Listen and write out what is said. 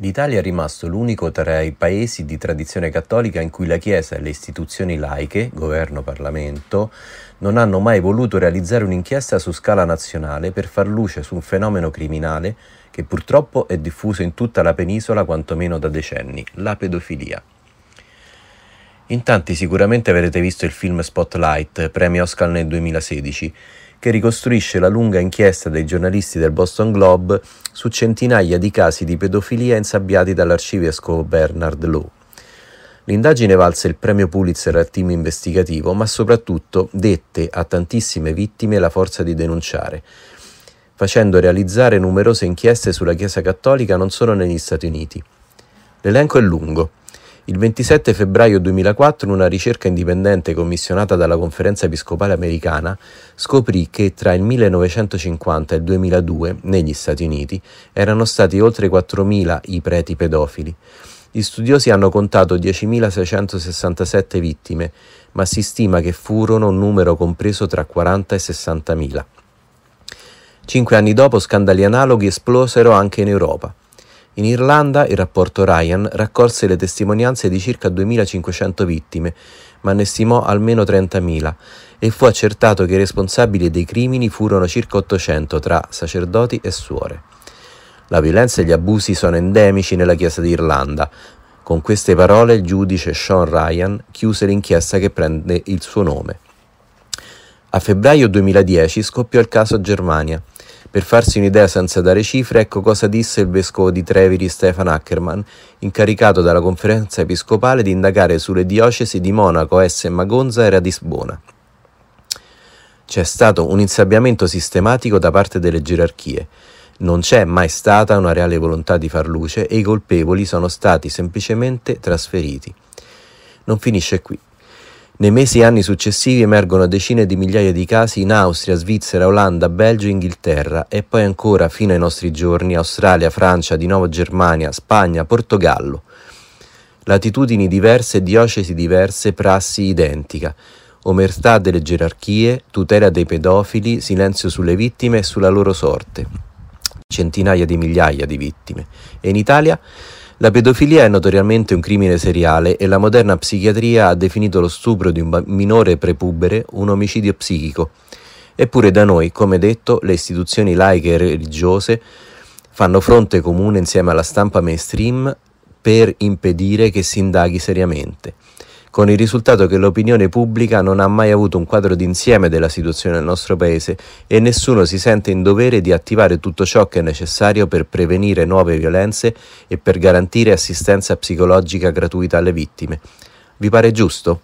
L'Italia è rimasto l'unico tra i paesi di tradizione cattolica in cui la Chiesa e le istituzioni laiche, governo, Parlamento, non hanno mai voluto realizzare un'inchiesta su scala nazionale per far luce su un fenomeno criminale che purtroppo è diffuso in tutta la penisola quantomeno da decenni, la pedofilia. In tanti sicuramente avrete visto il film Spotlight, premio Oscar nel 2016, che ricostruisce la lunga inchiesta dei giornalisti del Boston Globe su centinaia di casi di pedofilia insabbiati dall'arcivescovo Bernard Law. L'indagine valse il premio Pulitzer al team investigativo, ma soprattutto dette a tantissime vittime la forza di denunciare, facendo realizzare numerose inchieste sulla Chiesa Cattolica non solo negli Stati Uniti. L'elenco è lungo. Il 27 febbraio 2004 una ricerca indipendente commissionata dalla Conferenza Episcopale Americana scoprì che tra il 1950 e il 2002 negli Stati Uniti erano stati oltre 4.000 i preti pedofili. Gli studiosi hanno contato 10.667 vittime, ma si stima che furono un numero compreso tra 40 e 60.000. Cinque anni dopo scandali analoghi esplosero anche in Europa. In Irlanda il rapporto Ryan raccolse le testimonianze di circa 2.500 vittime, ma ne stimò almeno 30.000 e fu accertato che i responsabili dei crimini furono circa 800 tra sacerdoti e suore. La violenza e gli abusi sono endemici nella Chiesa d'Irlanda. Con queste parole il giudice Sean Ryan chiuse l'inchiesta che prende il suo nome. A febbraio 2010 scoppiò il caso Germania. Per farsi un'idea senza dare cifre, ecco cosa disse il vescovo di Treviri Stefan Ackermann, incaricato dalla conferenza episcopale di indagare sulle diocesi di Monaco, Esse, Magonza e Radisbona. C'è stato un insabbiamento sistematico da parte delle gerarchie. Non c'è mai stata una reale volontà di far luce e i colpevoli sono stati semplicemente trasferiti. Non finisce qui. Nei mesi e anni successivi emergono decine di migliaia di casi in Austria, Svizzera, Olanda, Belgio Inghilterra e poi ancora fino ai nostri giorni Australia, Francia, di nuovo Germania, Spagna, Portogallo. Latitudini diverse, diocesi diverse, prassi identica. Omertà delle gerarchie, tutela dei pedofili, silenzio sulle vittime e sulla loro sorte. Centinaia di migliaia di vittime. E in Italia? La pedofilia è notoriamente un crimine seriale e la moderna psichiatria ha definito lo stupro di un minore prepubere un omicidio psichico. Eppure da noi, come detto, le istituzioni laiche e religiose fanno fronte comune insieme alla stampa mainstream per impedire che si indaghi seriamente con il risultato che l'opinione pubblica non ha mai avuto un quadro d'insieme della situazione nel nostro paese e nessuno si sente in dovere di attivare tutto ciò che è necessario per prevenire nuove violenze e per garantire assistenza psicologica gratuita alle vittime. Vi pare giusto?